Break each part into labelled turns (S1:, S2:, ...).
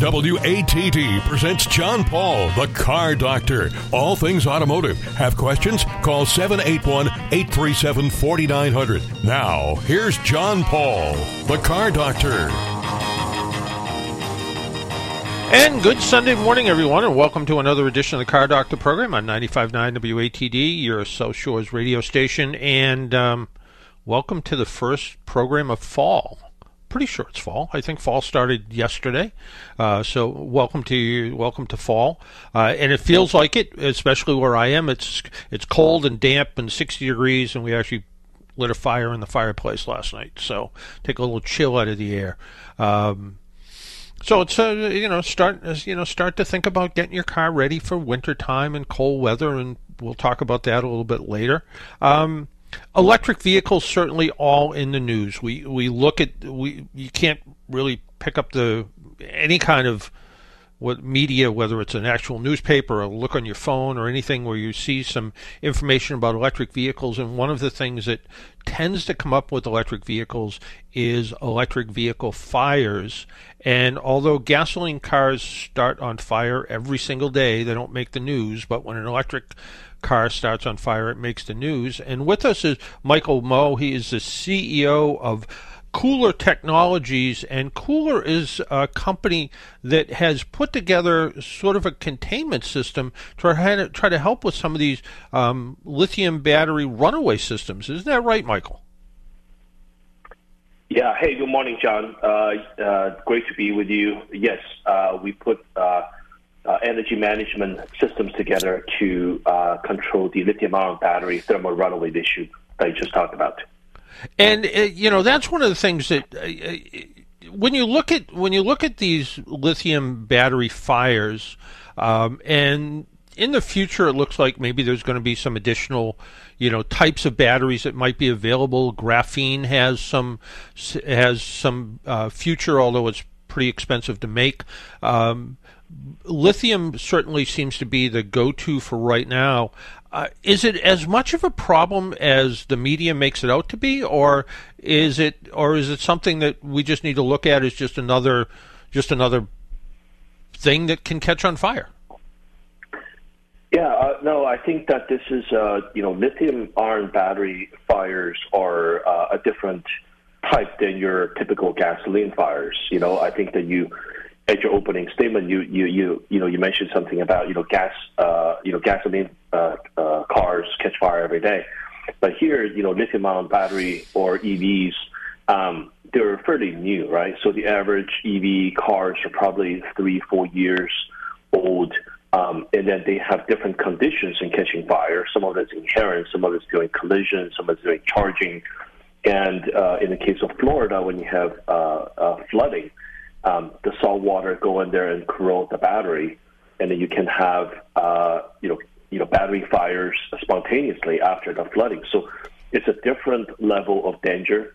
S1: WATD presents John Paul, the car doctor. All things automotive. Have questions? Call 781 837 4900. Now, here's John Paul, the car doctor.
S2: And good Sunday morning, everyone, and welcome to another edition of the Car Doctor program on 95.9 WATD, your South Shores radio station, and um, welcome to the first program of fall. Pretty sure it's fall. I think fall started yesterday, uh, so welcome to you, welcome to fall, uh, and it feels like it, especially where I am. It's it's cold and damp and 60 degrees, and we actually lit a fire in the fireplace last night, so take a little chill out of the air. Um, so it's uh, you know start you know start to think about getting your car ready for winter time and cold weather, and we'll talk about that a little bit later. Um, electric vehicles certainly all in the news. We we look at we you can't really pick up the any kind of what media, whether it's an actual newspaper or look on your phone or anything where you see some information about electric vehicles. And one of the things that tends to come up with electric vehicles is electric vehicle fires. And although gasoline cars start on fire every single day, they don't make the news. But when an electric car starts on fire, it makes the news. And with us is Michael Mo. He is the CEO of KULR Technologies, and KULR is a company that has put together sort of a containment system to try to, try to help with some of these um, lithium battery runaway systems. Isn't that right, Michael?
S3: Yeah. Hey, good morning, John. Uh, uh, great to be with you. Yes, uh, we put uh, energy management systems together to uh, control the lithium-ion battery thermal runaway issue that you just talked about.
S2: And uh, you know that's one of the things that uh, uh, when you look at when you look at these lithium battery fires, um, and in the future it looks like maybe there's going to be some additional, you know, types of batteries that might be available. Graphene has some has some uh, future, although it's pretty expensive to make. Um, lithium certainly seems to be the go-to for right now. Uh, is it as much of a problem as the media makes it out to be, or is it, or is it something that we just need to look at as just another, just another thing that can catch on fire?
S3: Yeah, uh, no, I think that this is, uh, you know, lithium ion battery fires are uh, a different type than your typical gasoline fires. You know, I think that you at your opening statement, you you you you know you mentioned something about you know gas uh, you know gasoline uh, uh, cars catch fire every day, but here you know lithium ion battery or EVs um, they're fairly new, right? So the average EV cars are probably three four years old. Um, and then they have different conditions in catching fire. Some of it's inherent, some of it's doing collision, some of it's doing charging. And uh, in the case of Florida, when you have uh, uh, flooding, um, the salt water go in there and corrode the battery, and then you can have uh, you know you know battery fires spontaneously after the flooding. So it's a different level of danger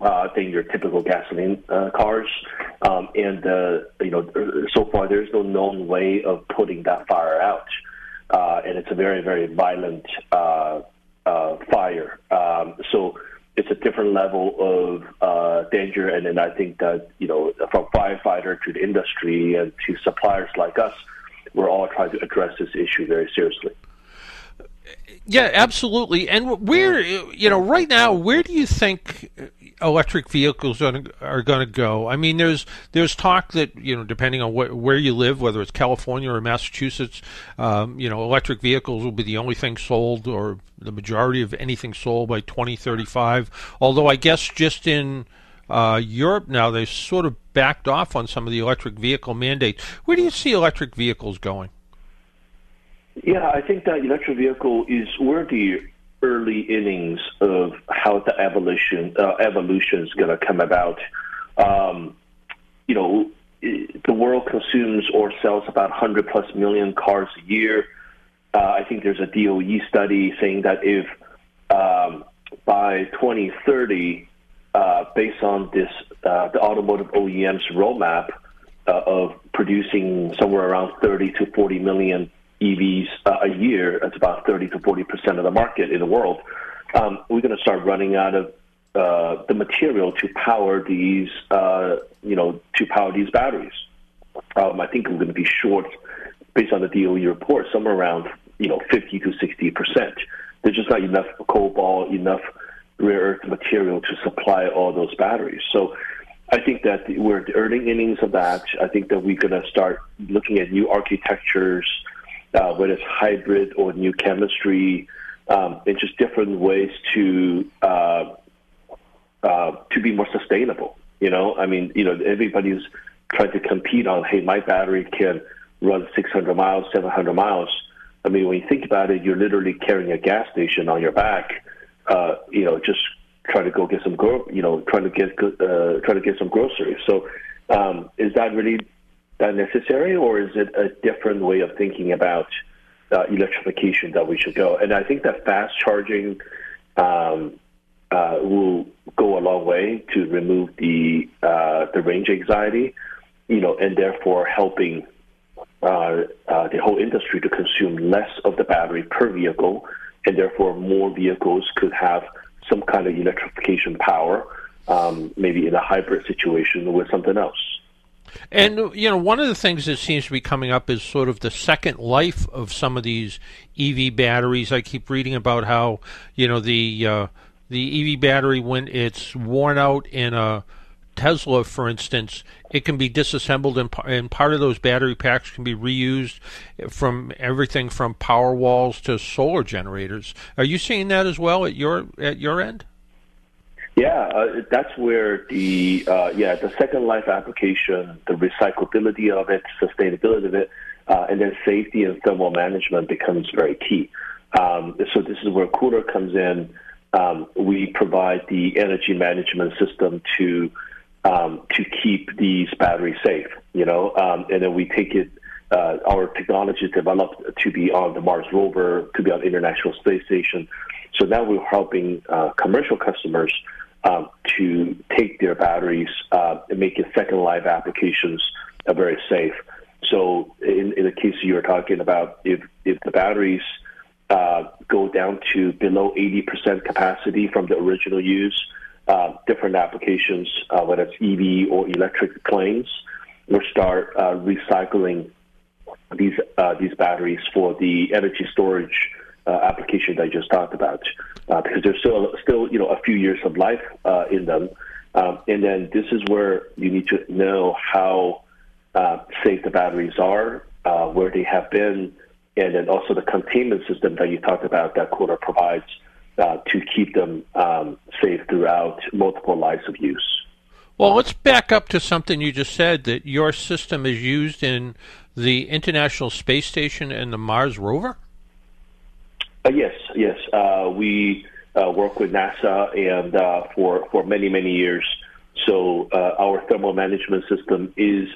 S3: uh, than your typical gasoline uh, cars. Um, and uh, you know, so far there's no known way of putting that fire out, uh, and it's a very very violent uh, uh, fire. Um, so it's a different level of uh, danger. And then I think that, you know, from firefighter to the industry and to suppliers like us, we're all trying to address this issue very seriously.
S2: Yeah, absolutely. And where, you know, right now, where do you think electric vehicles are, going to go? I mean, there's there's talk that you know, depending on wh- where you live, whether it's California or Massachusetts, um, you know, electric vehicles will be the only thing sold, or the majority of anything sold by 2035. Although I guess just in uh, Europe now, they sort of backed off on some of the electric vehicle mandates. Where do you see electric vehicles going?
S3: Yeah, I think that electric vehicle is where the early innings of how the evolution uh, evolution is going to come about. Um, you know, the world consumes or sells about 100 plus million cars a year. Uh, I think there's a DOE study saying that if um, by 2030, uh, based on this, uh, the automotive OEM's roadmap uh, of producing somewhere around 30 to 40 million EVs uh, a year. That's about 30 to 40 percent of the market in the world. Um, we're going to start running out of uh, the material to power these, uh, you know, to power these batteries. Um, I think we're going to be short, based on the DOE report, somewhere around you know 50 to 60 percent. There's just not enough cobalt, enough rare earth material to supply all those batteries. So I think that we're the early innings of that. I think that we're going to start looking at new architectures, uh, whether it's hybrid or new chemistry, um, and just different ways to uh, uh, to be more sustainable. You know, I mean, you know, everybody's trying to compete on, hey, my battery can run 600 miles, 700 miles. I mean, when you think about it, you're literally carrying a gas station on your back. Uh, you know, just trying to go get some, gro- you know, trying to get uh, trying to get some groceries. So, um, is that really necessary, or is it a different way of thinking about uh, electrification that we should go? And I think that fast charging um, uh, will go a long way to remove the uh, the range anxiety, you know, and therefore helping uh, uh, the whole industry to consume less of the battery per vehicle, and therefore more vehicles could have some kind of electrification power, um, maybe in a hybrid situation with something else.
S2: And you know, one of the things that seems to be coming up is sort of the second life of some of these EV batteries. I keep reading about how you know the uh, the EV battery when it's worn out in a Tesla, for instance, it can be disassembled and, and part of those battery packs can be reused from everything from power walls to solar generators. Are you seeing that as well at your at your end?
S3: Yeah, uh, that's where the uh, yeah the second life application, the recyclability of it, sustainability of it, uh, and then safety and thermal management becomes very key. Um, so this is where KULR comes in. Um, we provide the energy management system to um, to keep these batteries safe. You know, um, and then we take it. Uh, our technology developed to be on the Mars rover, to be on the International Space Station. So now we're helping uh, commercial customers um, to take their batteries uh, and make it second life applications uh, very safe. So in, in the case you were talking about, if if the batteries uh, go down to below 80% capacity from the original use, uh, different applications, uh, whether it's EV or electric planes, we'll start uh, recycling these uh, these batteries for the energy storage uh, application that I just talked about, uh, because there's still still you know a few years of life in them, um, and then this is where you need to know how safe the batteries are, where they have been, and then also the containment system that you talked about that KULR provides uh, to keep them um, safe throughout multiple lives of use.
S2: Well, let's back up to something you just said that your system is used in the International Space Station and the Mars rover?
S3: Uh, yes, yes. Uh, we uh, work with NASA and uh, for, for many, many years. So uh, our thermal management system is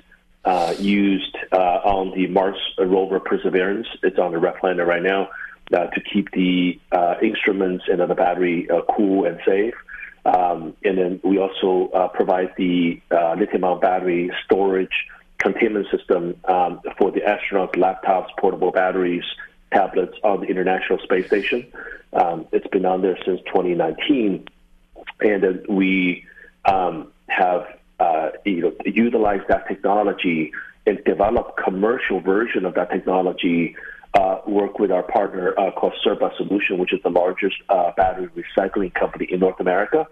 S3: used on the Mars rover Perseverance. It's on the Refliner right now uh, to keep the uh, instruments and the battery uh, cool and safe. Um, and then we also uh, provide the uh, lithium-ion battery storage containment system um, for the astronauts' laptops, portable batteries, tablets on the International Space Station. Um, it's been on there since 2019, and then we um, have uh, you know utilized that technology and developed commercial version of that technology uh, work with our partner uh, called Cirba Solution, which is the largest uh, battery recycling company in North America.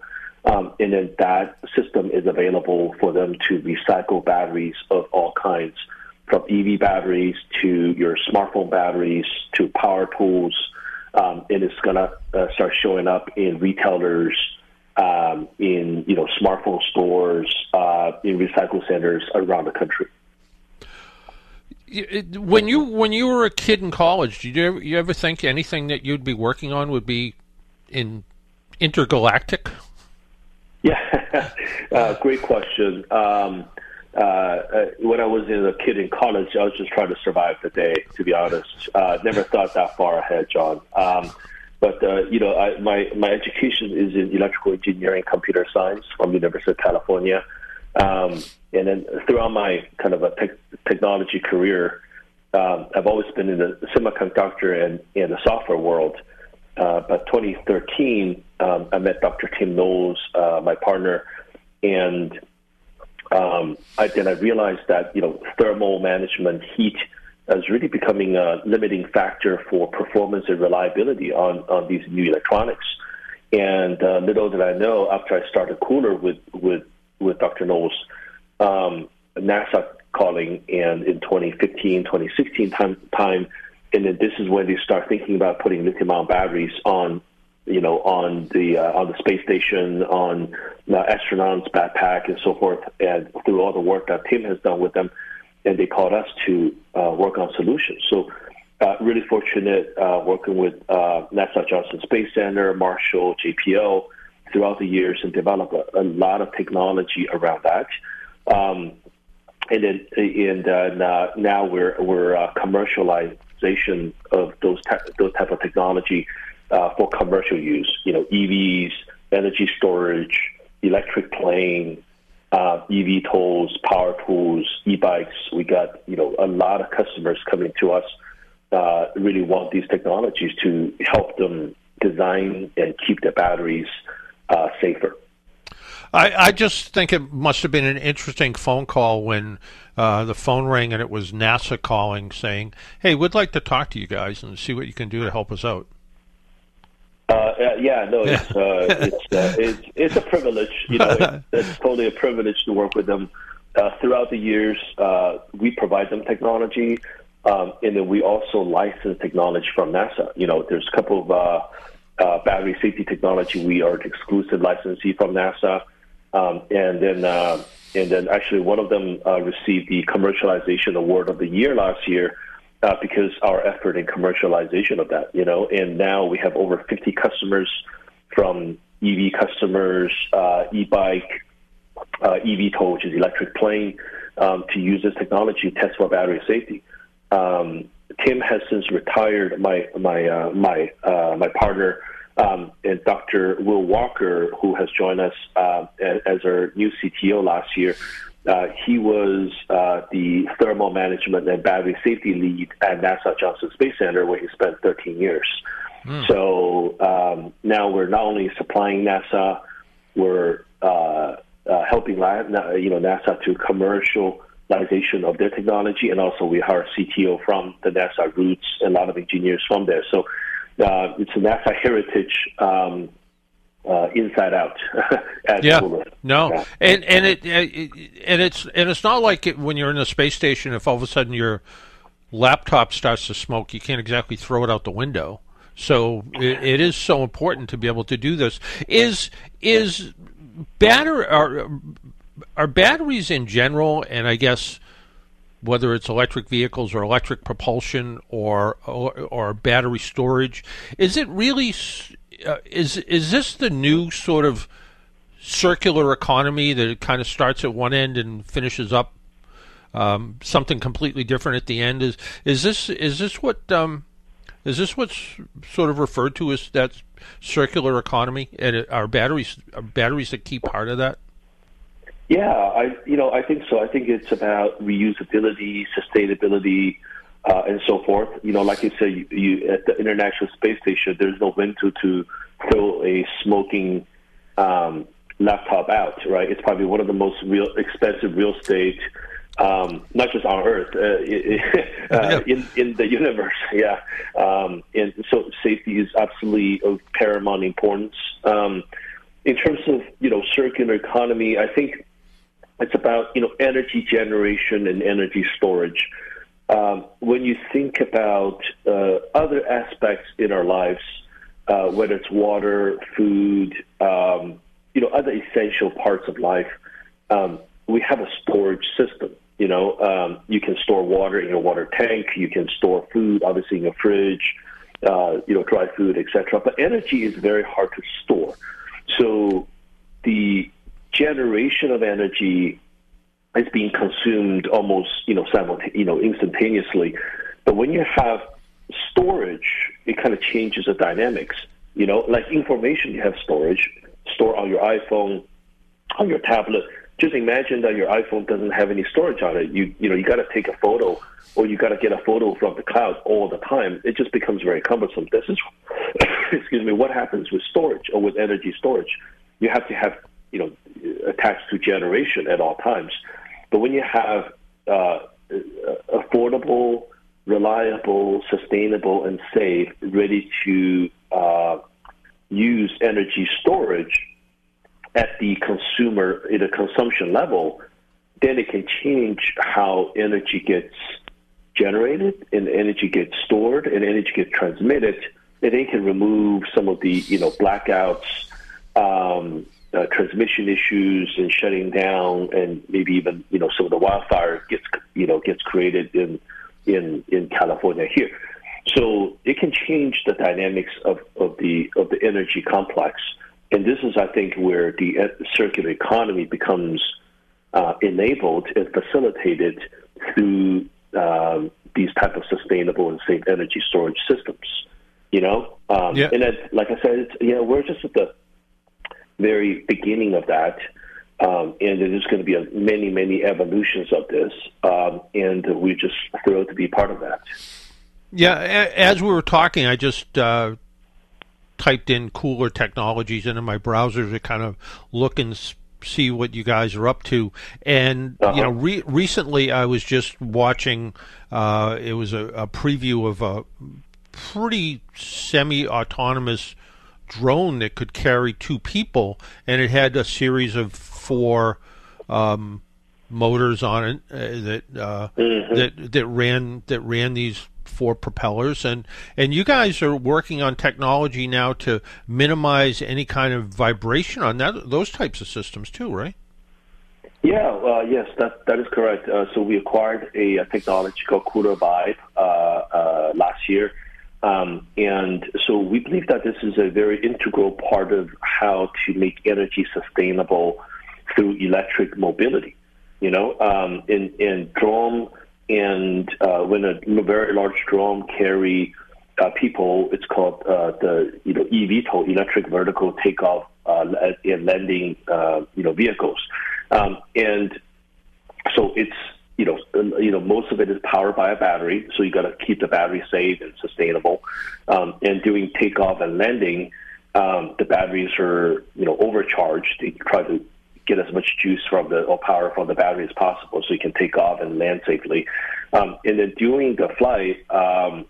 S3: Um, and then that system is available for them to recycle batteries of all kinds, from EV batteries to your smartphone batteries to power tools. Um, and it's going to uh, start showing up in retailers, um, in you know smartphone stores, uh, in recycle centers around the country
S2: when you when you were a kid in college, did you ever, you ever think anything that you'd be working on would be in intergalactic?
S3: Yeah, uh, great question. Um, uh, uh, when I was in a kid in college, I was just trying to survive the day. To be honest, uh, never thought that far ahead, John. Um, but uh, you know, I, my my education is in electrical engineering, computer science from the University of California. Um, and then throughout my kind of a te- technology career, um, I've always been in the semiconductor and, and the software world. Uh, but 2013, um, I met Dr. Tim Knowles, uh, my partner, and um, I, then I realized that you know thermal management, heat, is really becoming a limiting factor for performance and reliability on on these new electronics. And uh, little did I know, after I started KULR with with with Dr. Knowles, um, NASA calling, and in 2015, 2016 time, time, and then this is when they start thinking about putting lithium-ion batteries on, you know, on the uh, on the space station, on the astronauts' backpack, and so forth. And through all the work that Tim has done with them, and they called us to uh, work on solutions. So. Uh, really fortunate uh, working with uh, NASA Johnson Space Center, Marshall, JPL throughout the years and develop a, a lot of technology around that. Um, and then and uh, now we're we're commercialization of those te- those type of technology uh, for commercial use. You know, EVs, energy storage, electric plane, uh, EV tools, power tools, e-bikes. We got you know a lot of customers coming to us. Uh, really want these technologies to help them design and keep their batteries uh, safer.
S2: I, I just think it must have been an interesting phone call when uh, the phone rang and it was NASA calling saying, "Hey, we'd like to talk to you guys and see what you can do to help us out."
S3: Uh, yeah, no, it's uh, it's, uh, it's it's a privilege. You know, it's, it's, totally a privilege to work with them. Uh, throughout the years, uh, we provide them technology, um, and then we also license technology from NASA. You know, there's a couple of uh, battery safety technology. We are an exclusive licensee from NASA. Um, and then uh, and then actually one of them uh, received the commercialization award of the year last year uh, because our effort in commercialization of that, you know. And now we have over 50 customers from EV customers, uh, e-bike, uh, EV which is electric plane, um, to use this technology to test for battery safety. Um, Tim has since retired. My my uh, my my partner um, and Dr. Will Walker, who has joined us uh, as our new CTO last year, uh, he was uh, the thermal management and battery safety lead at NASA Johnson Space Center, where he spent 13 years. Mm. So um, now we're not only supplying NASA, we're uh, uh, helping you know NASA to commercialization of their technology, and also we hire CTO from the NASA roots a lot of engineers from there. So uh, it's a NASA heritage um, uh, inside out.
S2: yeah, no, yeah. and and it, it, and it's and it's not like it, when you're in a space station. If all of a sudden your laptop starts to smoke, you can't exactly throw it out the window. So it, it is so important to be able to do this. Is is battery are are batteries in general, and I guess whether it's electric vehicles or electric propulsion or or, or battery storage. Is it really uh, is is this the new sort of circular economy that kind of starts at one end and finishes up um, something completely different at the end? Is is this is this what um, is this what's sort of referred to as that circular economy? And are batteries are batteries a key part of that?
S3: Yeah, I you know I think so. I think it's about reusability, sustainability, uh, and so forth. You know, like you said, you, you, at the International Space Station, there's no window to throw a smoking um, laptop out. Right? It's probably one of the most real expensive real estate. Um, not just on Earth, uh, uh, in in the universe, yeah. Um, and so safety is absolutely of paramount importance. Um, in terms of you know circular economy, I think it's about you know energy generation and energy storage. Um, when you think about uh, other aspects in our lives, uh, whether it's water, food, um, you know, other essential parts of life, um, we have a storage system. You know, um, you can store water in your water tank. You can store food, obviously, in your fridge. Uh, you know, dry food, etc. But energy is very hard to store. So the generation of energy is being consumed almost you know you know instantaneously. But when you have storage, it kind of changes the dynamics. You know, like information, you have storage, store on your iPhone, on your tablet. Just imagine that your iPhone doesn't have any storage on it. You you know you got to take a photo, or you got to get a photo from the cloud all the time. It just becomes very cumbersome. This is, excuse me, what happens with storage or with energy storage. You have to have you know attached to generation at all times. But when you have uh, affordable, reliable, sustainable, and safe, ready to uh, use energy storage at the consumer, at a consumption level, then it can change how energy gets generated and energy gets stored and energy gets transmitted. And it can remove some of the you know blackouts, um, uh, transmission issues, and shutting down, and maybe even you know some of the wildfire gets you know gets created in in in California here. So it can change the dynamics of, of the of the energy complex, and this is, I think, where the circular economy becomes uh, enabled and facilitated through um, these type of sustainable and safe energy storage systems. You know, um, yeah. and like I said, it's, you know, we're just at the very beginning of that. Um, and there's going to be a, many, many evolutions of this, um, and we're just thrilled to be part of that.
S2: Yeah, as we were talking, I just uh, typed in KULR technologies into my browser to kind of look and see what you guys are up to. And uh-huh. you know, re- recently I was just watching. Uh, it was a, a, preview of a pretty semi-autonomous drone that could carry two people, and it had a series of four um, motors on it uh, that uh, mm-hmm. that that ran that ran these four propellers. And and you guys are working on technology now to minimize any kind of vibration on that those types of systems too right?
S3: Yeah uh, yes that that is correct. Uh, so we acquired a, a technology called KULR Vibe uh, uh, last year um, and so we believe that this is a very integral part of how to make energy sustainable through electric mobility you know? Um, in in drone and uh, when a very large drone carry uh, people, it's called uh, the you know eVTOL, electric vertical takeoff uh, and landing uh, you know vehicles, um, and so it's you know you know most of it is powered by a battery, so you got to keep the battery safe and sustainable, um, and doing takeoff and landing. Um, the batteries are, you know, overcharged. They try to get as much juice from the or power from the battery as possible, so you can take off and land safely. Um, and then during the flight, um,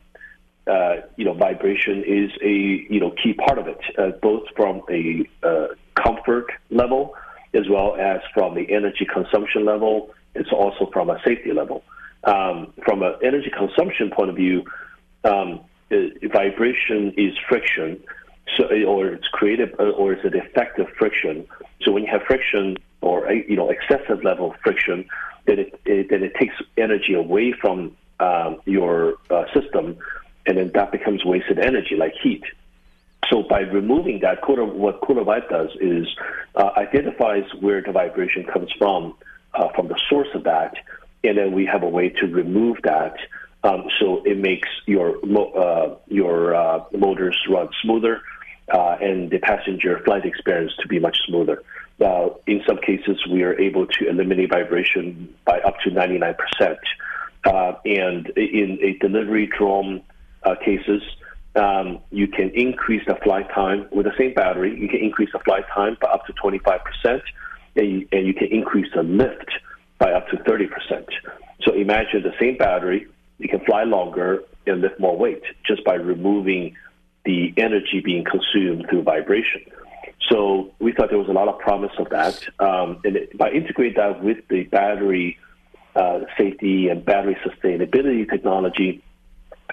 S3: uh, you know, vibration is a you know key part of it, uh, both from a uh, comfort level as well as from the energy consumption level. It's also from a safety level. Um, from an energy consumption point of view, um, vibration is friction so or it's created uh, or is it effective friction. So when you have friction or you know excessive level of friction, then it, it then it takes energy away from um, your uh, system, and then that becomes wasted energy like heat. So by removing that, what KULR Vibe does is uh, identifies where the vibration comes from, uh, from the source of that, and then we have a way to remove that. Um, so it makes your uh, your uh, motors run smoother uh, and the passenger flight experience to be much smoother. Uh, in some cases, we are able to eliminate vibration by up to 99%. Uh, and in a delivery drone uh, cases, um, you can increase the flight time with the same battery. You can increase the flight time by up to 25%, and you, and you can increase the lift by up to 30%. So imagine the same battery, you can fly longer and lift more weight just by removing the energy being consumed through vibration. So we thought there was a lot of promise of that. Um, and it, by integrate that with the battery uh, safety and battery sustainability technology,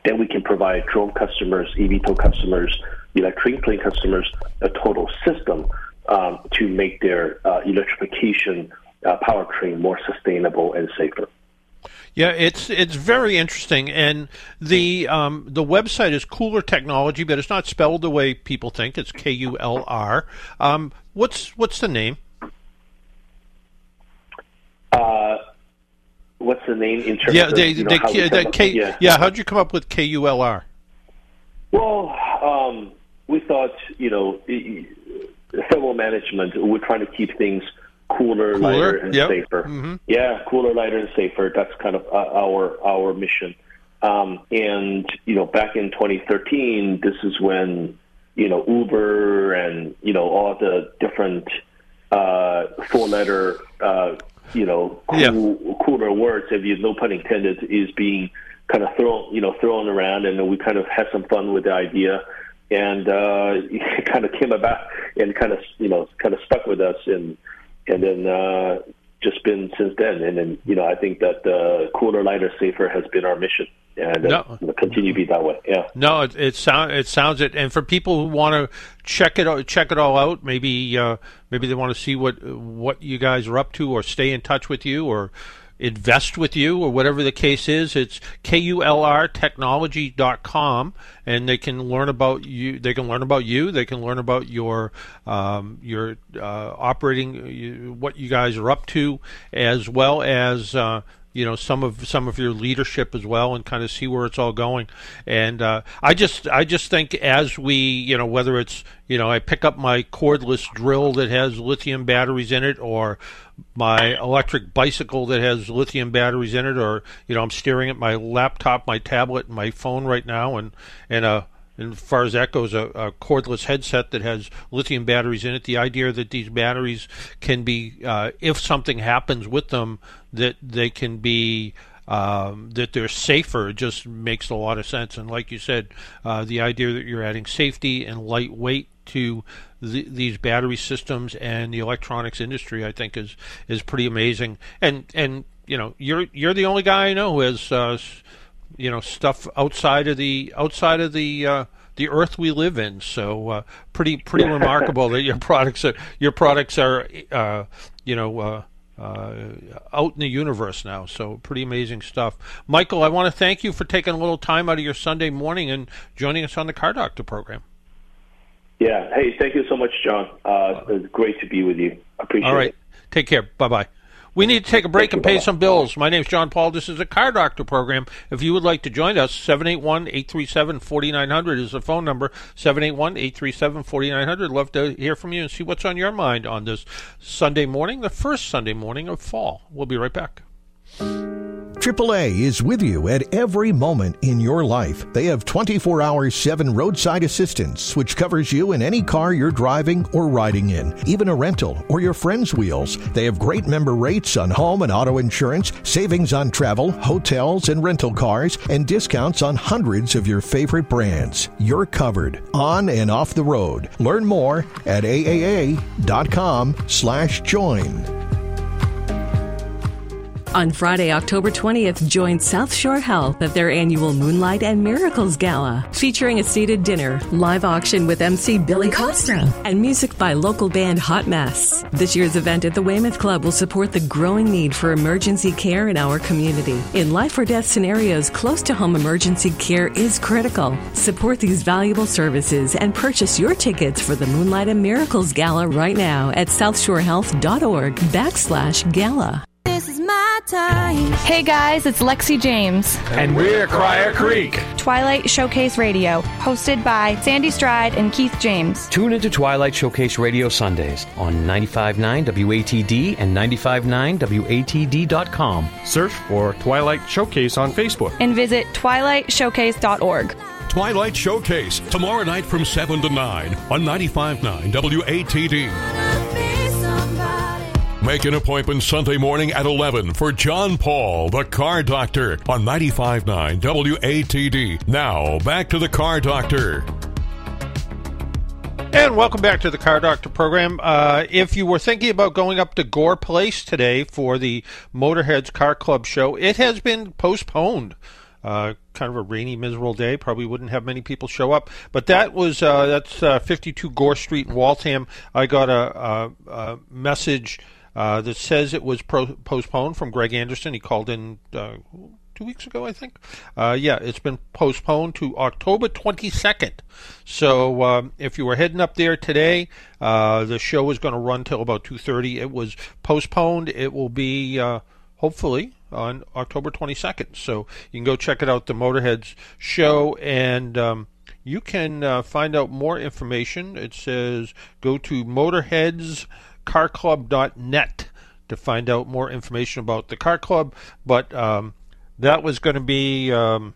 S3: then we can provide drone customers, eVTOL customers, electric plane customers a total system um, to make their uh, electrification uh, powertrain more sustainable and safer.
S2: Yeah, it's it's very interesting, and the um, the website is Kulr Technology, but it's not spelled the way people think. It's K U L R. Um, what's what's the name?
S3: Uh, what's the name in terms
S2: yeah, they, of they, they, K, yeah. yeah, how'd you come up with K U L R?
S3: Well, um, we thought you know thermal management. We're trying to keep things cooler, cooler lighter, and yep. safer. Mm-hmm. Yeah, cooler, lighter, and safer. That's kind of uh, our our mission. Um, and you know, back in 2013, this is when you know Uber and you know all the different uh, four letter, uh, you know, cool,
S2: Yeah.
S3: cooler words, if you no pun intended, is being kind of thrown, you know, thrown around, and we kind of had some fun with the idea, and uh, it kind of came about and kind of, you know, kind of stuck with us, and and then uh, just been since then, and then you know, I think that uh, cooler, lighter, safer has been our mission, and uh,
S2: No.
S3: continue to be that way. Yeah.
S2: No, it, it sound it sounds it, and for people who want to check it check it all out, maybe uh, maybe they want to see what what you guys are up to, or stay in touch with you, or invest with you, or whatever the case is. It's kulrtechnology.com, and they can learn about you. They can learn about you. They can learn about your um, your uh, operating, what you guys are up to, as well as. Uh, you know some of some of your leadership as well and kind of see where it's all going and uh, i just i just think as we you know whether it's you know i pick up my cordless drill that has lithium batteries in it or my electric bicycle that has lithium batteries in it or you know i'm staring at my laptop my tablet my phone right now and and uh and as far as that goes, a, a cordless headset that has lithium batteries in it. The idea that these batteries can be, uh, if something happens with them, that they can be. Um, that they're safer just makes a lot of sense. And like you said, uh, the idea that you're adding safety and lightweight to the, these battery systems and the electronics industry, I think is is pretty amazing. And and you know, you're you're the only guy I know who has uh, you know stuff outside of the outside of the uh, the earth we live in. So uh, pretty pretty remarkable that your products are your products are uh, you know. Uh, uh, out in the universe now, so pretty amazing stuff. Michael, I want to thank you for taking a little time out of your Sunday morning and joining us on the Car Doctor program.
S3: Yeah. Hey, thank you so much, John. Uh, it's great to be with you. Appreciate it.
S2: All right,
S3: it.
S2: take care. Bye bye. We need to take a break and pay some bills. My name is John Paul. This is a Car Doctor program. If you would like to join us, 781-837-4900 is the phone number. 781-837-4900. Love to hear from you and see what's on your mind on this Sunday morning, the first Sunday morning of fall. We'll be right back.
S4: AAA is with you at every moment in your life. They have 24 hour 7 roadside assistance, which covers you in any car you're driving or riding in, even a rental or your friend's wheels. They have great member rates on home and auto insurance, savings on travel, hotels, and rental cars, and discounts on hundreds of your favorite brands. You're covered on and off the road. Learn more at aaa.com slash join.
S5: On Friday, October 20th, join South Shore Health at their annual Moonlight and Miracles Gala, featuring a seated dinner, live auction with MC Billy Costa, and music by local band Hot Mess. This year's event at the Weymouth Club will support the growing need for emergency care in our community. In life or death scenarios, close to home emergency care is critical. Support these valuable services and purchase your tickets for the Moonlight and Miracles Gala right now at southshorehealth.org backslash gala.
S6: This is my time.
S7: Hey guys, it's Lexi James.
S8: And we're Crier Creek.
S7: Twilight Showcase Radio, hosted by Sandy Stride and Keith James.
S8: Tune into Twilight Showcase Radio Sundays on 95.9 WATD and 95.9WATD.com.
S9: Search for Twilight Showcase on Facebook.
S7: And visit twilightshowcase.org.
S1: Twilight Showcase, tomorrow night from 7 to 9 on 95.9 WATD. Make an appointment Sunday morning at 11 for John Paul, the Car Doctor, on 95.9 WATD. Now, back to the Car Doctor.
S2: And welcome back to the Car Doctor program. Uh, if you were thinking about going up to Gore Place today for the Motorheads Car Club show, it has been postponed. Uh, kind of a rainy, miserable day. Probably wouldn't have many people show up. But that was uh, that's uh, 52 Gore Street in Waltham. I got a, a, a message uh, that says it was pro- postponed from Greg Anderson. He called in uh, two weeks ago, I think. Uh, yeah, it's been postponed to October 22nd. So um, if you were heading up there today, uh, the show is going to run till about 2:30. It was postponed. It will be uh, hopefully on October 22nd. So you can go check it out, the Motorheads show, and um, you can uh, find out more information. It says go to motorheadscarclub.net to find out more information about the car club. But um, that was going to be, um,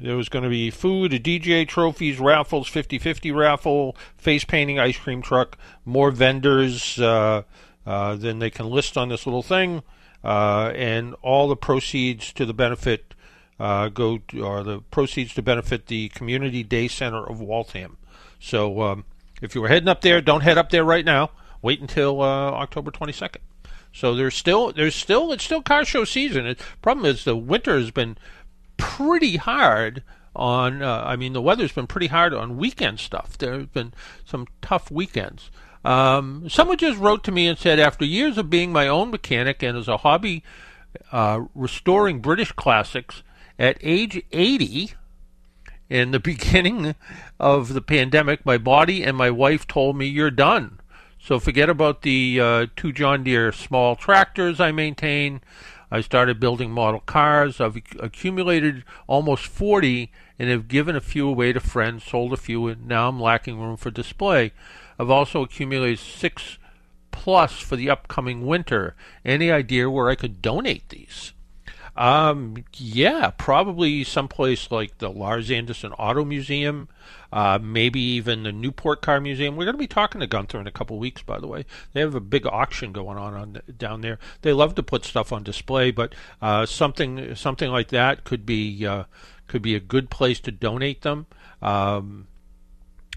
S2: there was going to be food, a DJ, trophies, raffles, 50-50 raffle, face painting, ice cream truck, more vendors uh, uh, than they can list on this little thing, uh, and all the proceeds to the benefit uh, go to, or the proceeds to benefit the Community Day Center of Waltham. So um, if you were heading up there, don't head up there right now. Wait until uh, October 22nd. So there's still there's still it's still car show season. The problem is the winter has been pretty hard on. Uh, I mean, the weather's been pretty hard on weekend stuff. There have been some tough weekends. Um, someone just wrote to me and said, after years of being my own mechanic and as a hobby uh, restoring British classics, at age 80, in the beginning of the pandemic, my body and my wife told me, You're done. So forget about the uh, two John Deere small tractors I maintain. I started building model cars. I've accumulated almost 40 and have given a few away to friends, sold a few, and now I'm lacking room for display. I've also accumulated six plus for the upcoming winter. Any idea where I could donate these? Um, yeah, probably someplace like the Larz Anderson Auto Museum, uh, maybe even the Newport Car Museum. We're going to be talking to Gunther in a couple weeks, by the way. They have a big auction going on, on down there. They love to put stuff on display, but uh, something something like that could be uh, could be a good place to donate them. Um,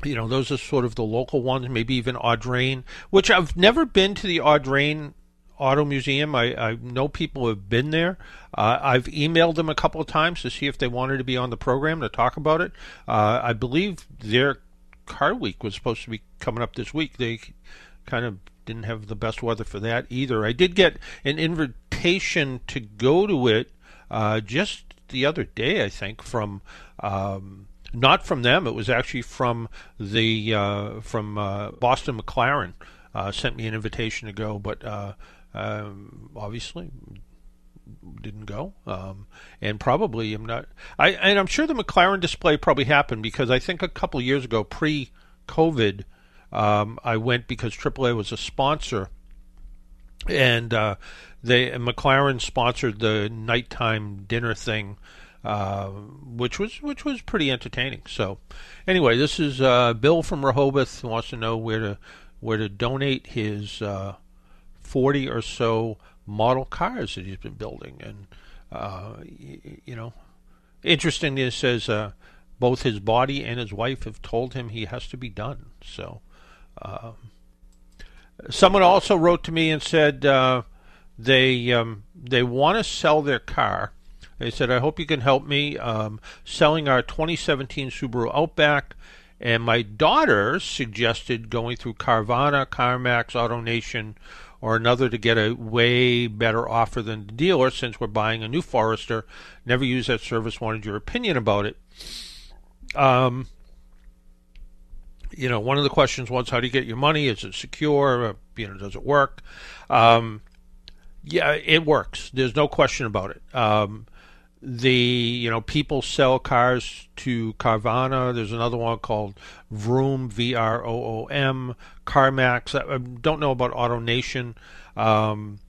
S2: you know, those are sort of the local ones, maybe even Audrain, which I've never been to the Audrain Auto Museum. I, I know people have been there. Uh, I've emailed them a couple of times to see if they wanted to be on the program to talk about it. Uh, I believe their car week was supposed to be coming up this week. They kind of didn't have the best weather for that either. I did get an invitation to go to it uh, just the other day, I think, from. Um, not from them. It was actually from the uh, from uh, Boston McLaren. Uh, sent me an invitation to go, but uh, um, obviously didn't go, um, and probably I'm not. I and I'm sure the McLaren display probably happened because I think a couple years ago, pre-COVID, um, I went because AAA was a sponsor, and uh, they and McLaren sponsored the nighttime dinner thing. Uh, which was which was pretty entertaining. So, anyway, this is uh, Bill from Rehoboth who wants to know where to where to donate his uh, 40 or so model cars that he's been building. And, uh, you, you know, interestingly, it says uh, both his body and his wife have told him he has to be done. So, um, someone also wrote to me and said uh, they um, they want to sell their car. They said, "I hope you can help me um, selling our 2017 Subaru Outback." And my daughter suggested going through Carvana, CarMax, AutoNation, or another to get a way better offer than the dealer since we're buying a new Forester. Never used that service, wanted your opinion about it. Um, you know, one of the questions was how do you get your money? Is it secure? Uh, you know, does it work? Um, yeah, it works. There's no question about it. Um, the you know people sell cars to Carvana. There's another one called Vroom V R O O M. CarMax. I don't know about AutoNation. Um,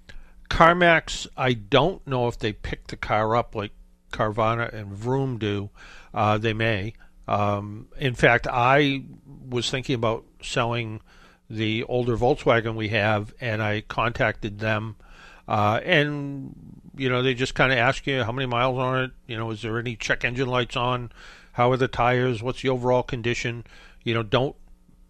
S2: CarMax. I don't know if they pick the car up like Carvana and Vroom do. Uh, they may. Um, in fact, I was thinking about selling the older Volkswagen we have, and I contacted them, uh, and you know, they just kind of ask you how many miles on it. You know, is there any check engine lights on? How are the tires? What's the overall condition? You know, don't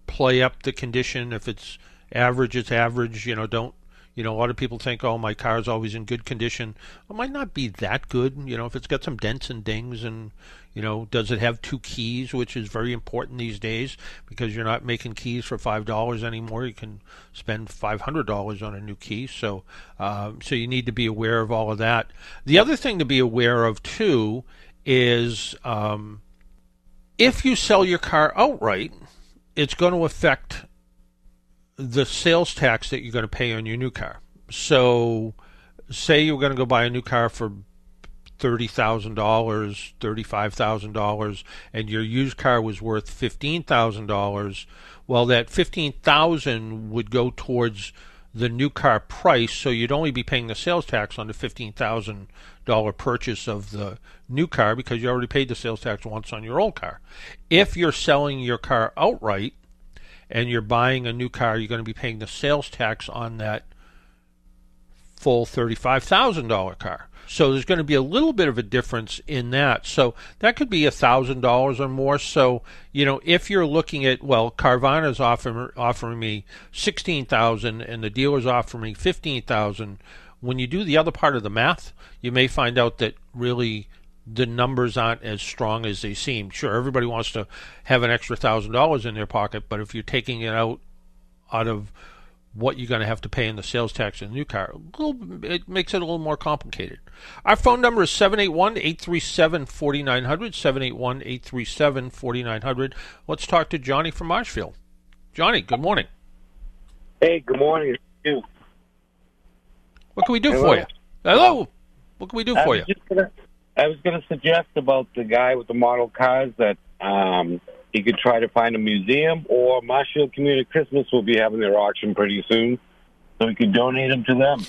S2: play up the condition. If it's average, it's average. You know, don't. You know, a lot of people think, oh, my car's always in good condition. It might not be that good. You know, if it's got some dents and dings and, you know, does it have two keys, which is very important these days because you're not making keys for five dollars anymore. You can spend five hundred dollars on a new key. So, uh, so you need to be aware of all of that. The other thing to be aware of too is um, if you sell your car outright, it's going to affect the sales tax that you're going to pay on your new car. So, say you're going to go buy a new car for thirty thousand dollars, thirty-five thousand dollars, and your used car was worth fifteen thousand dollars, well, that fifteen thousand would go towards the new car price, so you'd only be paying the sales tax on the fifteen thousand dollar purchase of the new car because you already paid the sales tax once on your old car. If you're selling your car outright and you're buying a new car, you're going to be paying the sales tax on that full $35,000 car. So there's going to be a little bit of a difference in that. So that could be $1,000 or more. So, you know, if you're looking at, well, Carvana's offering, offering me 16000 and the dealer's offering me 15000 when you do the other part of the math, you may find out that really the numbers aren't as strong as they seem. Sure, everybody wants to have an extra thousand dollars in their pocket, but if you're taking it out out of what you're going to have to pay in the sales tax in the new car, little, it makes it a little more complicated. Our phone number is 781-837-4900, 781-837-4900. Let's talk to Johnny from Marshfield. Johnny, good morning.
S10: Hey, good morning.
S2: What can we do
S10: Hello.
S2: for you? Hello. What can we do for you?
S10: gonna, I was going to suggest about the guy with the model cars that um, he could try to find a museum, or Marshall Community Christmas will be having their auction pretty soon, so he could donate them to them.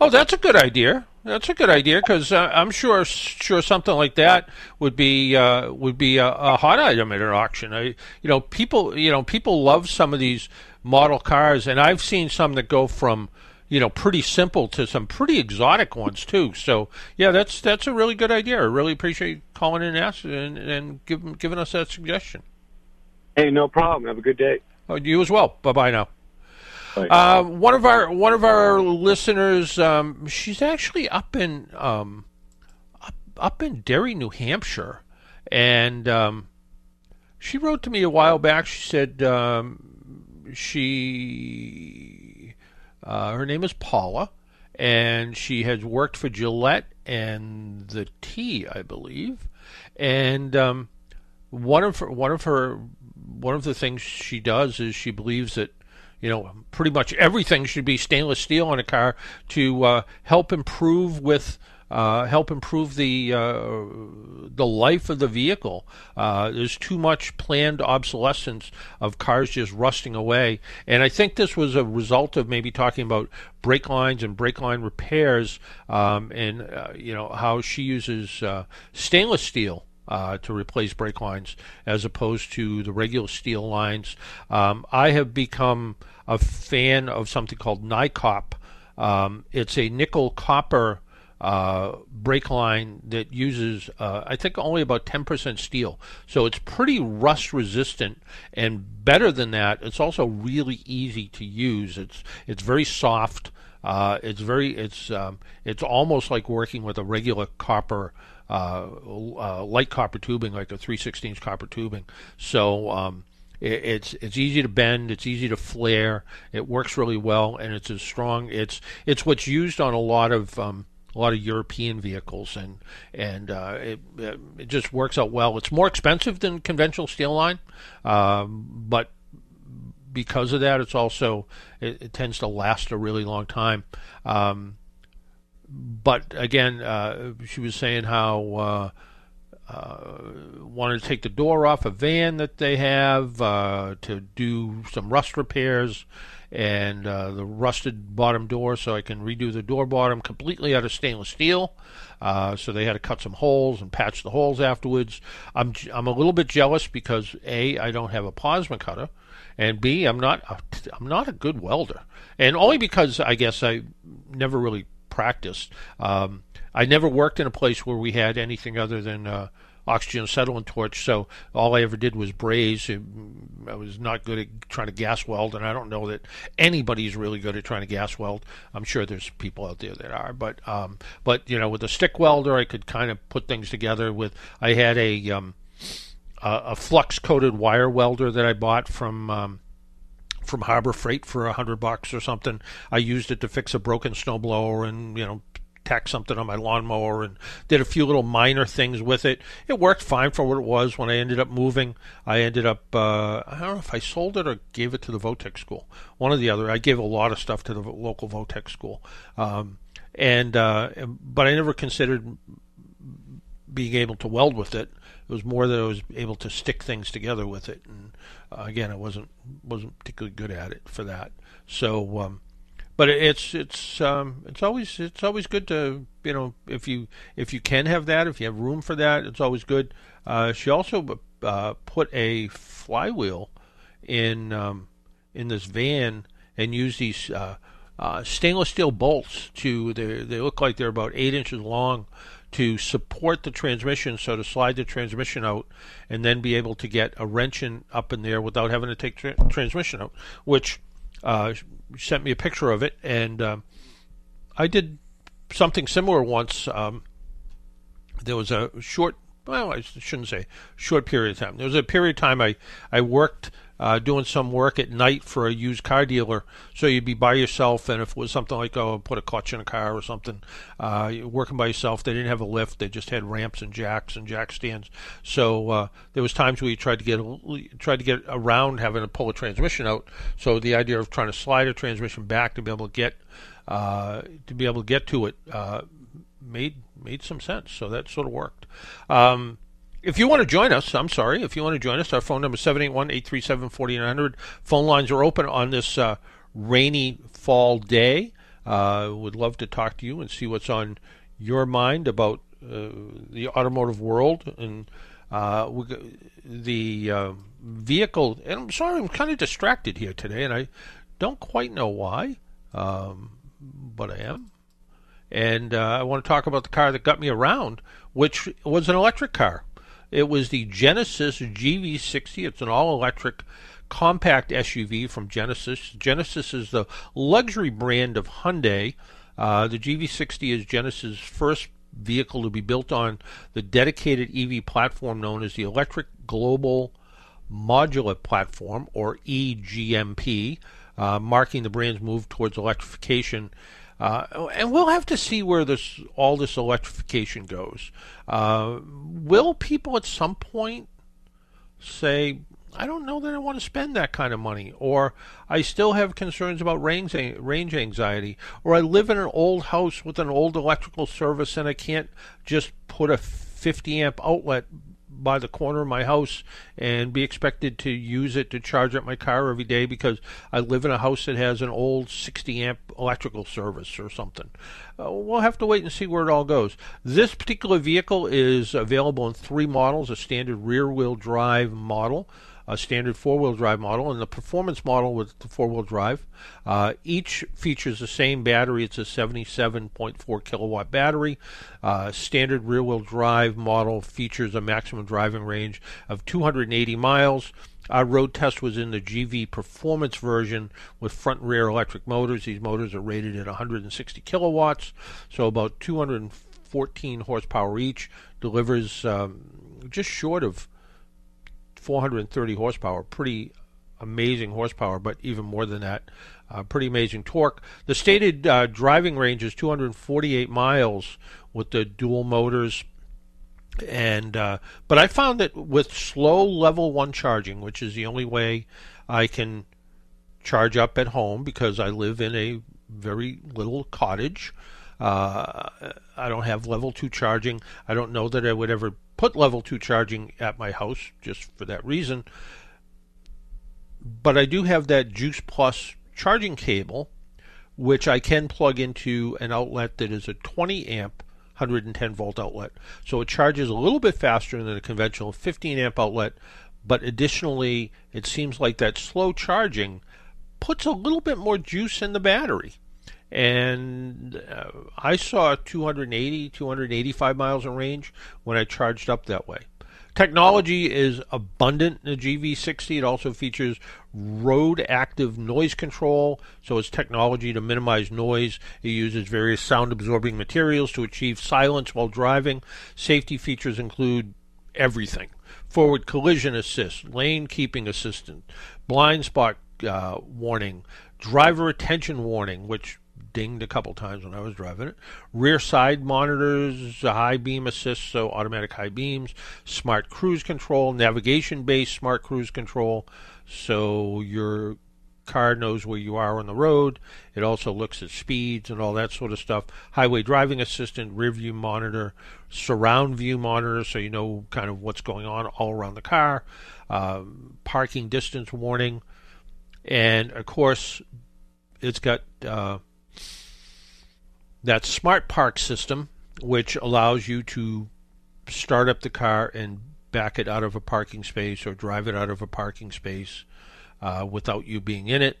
S2: Oh, that's a good idea. That's a good idea because uh, I'm sure sure something like that would be uh, would be a, a hot item at an auction. I, you know, people you know people love some of these model cars, and I've seen some that go from you know pretty simple to some pretty exotic ones too. So yeah, that's that's a really good idea. I really appreciate calling in and asking and, and giving giving us that suggestion.
S10: Hey, no problem. Have a good day.
S2: Oh, you as well. Bye bye now. Uh, one of our one of our listeners, um, she's actually up in um, up, up in Derry, New Hampshire, and um, she wrote to me a while back. She said um, she uh, her name is Paula, and she has worked for Gillette and the T, I believe, and um, one of her, one of her one of the things she does is she believes that you know pretty much everything should be stainless steel in a car to uh, help improve with uh, help improve the uh, the life of the vehicle. Uh, there's too much planned obsolescence of cars just rusting away, and I think this was a result of maybe talking about brake lines and brake line repairs, um, and uh, you know how she uses uh, stainless steel uh, to replace brake lines as opposed to the regular steel lines. Um, I have become a fan of something called NiCopp. Um, it's a nickel copper uh, brake line that uses, uh, I think, only about 10% steel. So it's pretty rust resistant, and better than that, it's also really easy to use. It's it's very soft. Uh, it's very it's um, it's almost like working with a regular copper light copper tubing, like a 3/16 copper tubing. So um, it, it's it's easy to bend, it's easy to flare, it works really well, and it's as strong. It's it's what's used on a lot of um, a lot of European vehicles, and and uh, it it just works out well. It's more expensive than conventional steel line, um, but because of that, it's also it, it tends to last a really long time. Um, but again, uh, she was saying how uh, uh, wanted to take the door off a van that they have uh, to do some rust repairs and the rusted bottom door, so I can redo the door bottom completely out of stainless steel. So they had to cut some holes and patch the holes afterwards. I'm I'm a little bit jealous because a I don't have a plasma cutter, and b I'm not a, I'm not a good welder, and only because I guess I never really practiced. Um, I never worked in a place where we had anything other than uh, oxygen acetylene torch, so all I ever did was braze. I was not good at trying to gas weld, and I don't know that anybody's really good at trying to gas weld. I'm sure there's people out there that are, but um, but you know, with a stick welder, I could kind of put things together. With I had a um, a, a flux coated wire welder that I bought from. From Harbor Freight for a hundred bucks or something. I used it to fix a broken snowblower and you know tack something on my lawnmower and did a few little minor things with it. It worked fine for what it was. When I ended up moving, I ended up uh, I don't know if I sold it or gave it to the Votech school. One or the other. I gave a lot of stuff to the local Votech school, um, and uh, but I never considered being able to weld with it. It was more that I was able to stick things together with it, and uh, again, I wasn't wasn't particularly good at it for that. So, um, but it's it's um, it's always it's always good to you know if you if you can have that if you have room for that it's always good. Uh, she also uh, put a flywheel in um, in this van and used these uh, uh, stainless steel bolts to they they look like they're about eight inches long to support the transmission, so to slide the transmission out and then be able to get a wrench in, up in there without having to take tra- transmission out. Which uh, sent me a picture of it, and um, I did something similar once. Um, there was a short well, I shouldn't say short period of time. There was a period of time I I worked uh, doing some work at night for a used car dealer. So you'd be by yourself, and if it was something like oh, put a clutch in a car or something, uh, working by yourself. They didn't have a lift; they just had ramps and jacks and jack stands. So uh, there was times where you tried to get tried to get around having to pull a transmission out. So the idea of trying to slide a transmission back to be able to get uh, to be able to get to it uh, made made some sense. So that sort of worked. Um, if you want to join us, I'm sorry, if you want to join us, our phone number is 781 837 4900. Phone lines are open on this uh, rainy fall day. Uh, would love to talk to you and see what's on your mind about uh, the automotive world and uh, the uh, vehicle. And I'm sorry, I'm kind of distracted here today, and I don't quite know why, um, but I am. And uh, I want to talk about the car that got me around, which was an electric car. It was the Genesis GV60. It's an all electric compact SUV from Genesis. Genesis is the luxury brand of Hyundai. Uh, the GV60 is Genesis' first vehicle to be built on the dedicated EV platform known as the Electric Global Modular Platform, or EGMP, uh, marking the brand's move towards electrification uh, and we'll have to see where this all this electrification goes. Uh, will people at some point say, "I don't know that I want to spend that kind of money," or "I still have concerns about range range anxiety," or "I live in an old house with an old electrical service and I can't just put a 50 amp outlet by the corner of my house and be expected to use it to charge up my car every day because I live in a house that has an old 60 amp electrical service or something. Uh, we'll have to wait and see where it all goes. This particular vehicle is available in three models a standard rear wheel drive model a standard four-wheel drive model and the performance model with the four-wheel drive. Uh, each features the same battery. It's a 77.4 kilowatt battery. Uh, standard rear-wheel drive model features a maximum driving range of 280 miles. Our road test was in the GV Performance version with front and rear electric motors. These motors are rated at 160 kilowatts, so about 214 horsepower each. Delivers um, just short of 430 horsepower, pretty amazing horsepower, but even more than that, uh, pretty amazing torque. The stated uh, driving range is 248 miles with the dual motors. And uh, but I found that with slow level one charging, which is the only way I can charge up at home because I live in a very little cottage. Uh, I don't have level two charging. I don't know that I would ever put level 2 charging at my house just for that reason. But I do have that Juice Plus charging cable, which I can plug into an outlet that is a 20 amp 110 volt outlet. So it charges a little bit faster than a conventional 15 amp outlet, but additionally, it seems like that slow charging puts a little bit more juice in the battery and uh, I saw 280, 285 miles of range when I charged up that way. Technology is abundant in the GV60. It also features road active noise control, so it's technology to minimize noise. It uses various sound absorbing materials to achieve silence while driving. Safety features include everything forward collision assist, lane keeping assistant, blind spot uh, warning, driver attention warning, which dinged a couple times when I was driving it. Rear side monitors, high beam assist, so automatic high beams, smart cruise control, navigation based smart cruise control, so your car knows where you are on the road. It also looks at speeds and all that sort of stuff. Highway driving assistant, rear view monitor, surround view monitor, so you know kind of what's going on all around the car. Uh, parking distance warning, and of course, it's got uh, that Smart Park system, which allows you to start up the car and back it out of a parking space or drive it out of a parking space uh, without you being in it.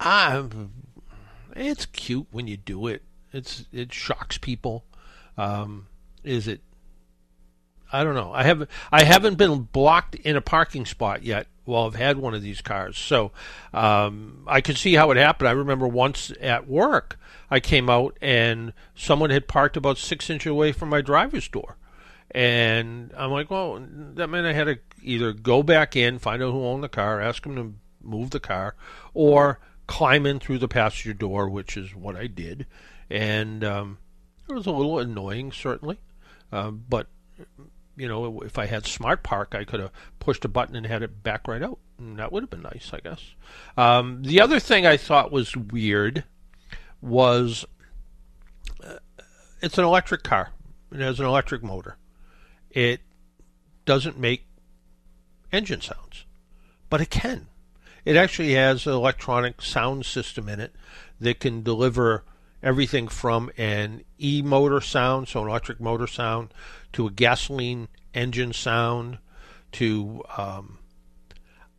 S2: I, it's cute when you do it. It's it shocks people. Um, is it? I don't know. I haven't I haven't been blocked in a parking spot yet while I've had one of these cars, so um, I could see how it happened. I remember once at work, I came out and someone had parked about six inches away from my driver's door. And I'm like, well, that meant I had to either go back in, find out who owned the car, ask them to move the car, or climb in through the passenger door, which is what I did. And um, it was a little annoying, certainly. Uh, but, you know, if I had Smart Park, I could have pushed a button and had it back right out. And that would have been nice, I guess. Um, the other thing I thought was weird was uh, it's an electric car. It has an electric motor it doesn't make engine sounds, but it can. It actually has an electronic sound system in it that can deliver everything from an e motor sound, so an electric motor sound, to a gasoline engine sound, to um,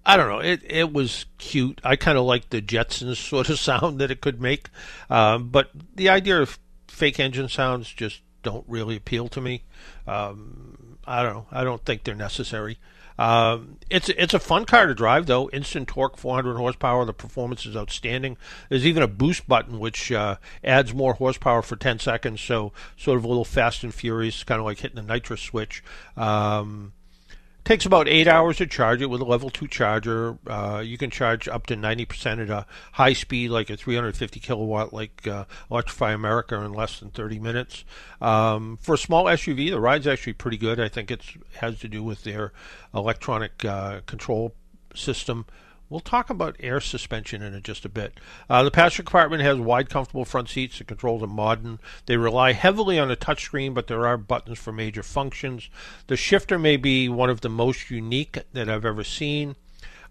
S2: I don't know. It it was cute. I kind of liked the Jetsons sort of sound that it could make, um, but the idea of fake engine sounds just don't really appeal to me. Um, I don't know. I don't think they're necessary. Um, it's it's a fun car to drive though. Instant torque, 400 horsepower. The performance is outstanding. There's even a boost button which uh, adds more horsepower for 10 seconds. So sort of a little fast and furious, kind of like hitting the nitrous switch. Um, Takes about eight hours to charge it with a level two charger. Uh, you can charge up to 90% at a high speed, like a 350 kilowatt, like uh, Electrify America, in less than 30 minutes. Um, for a small SUV, the ride's actually pretty good. I think it has to do with their electronic uh, control system. We'll talk about air suspension in just a bit. Uh, the passenger compartment has wide, comfortable front seats. The controls are modern. They rely heavily on a touchscreen, but there are buttons for major functions. The shifter may be one of the most unique that I've ever seen.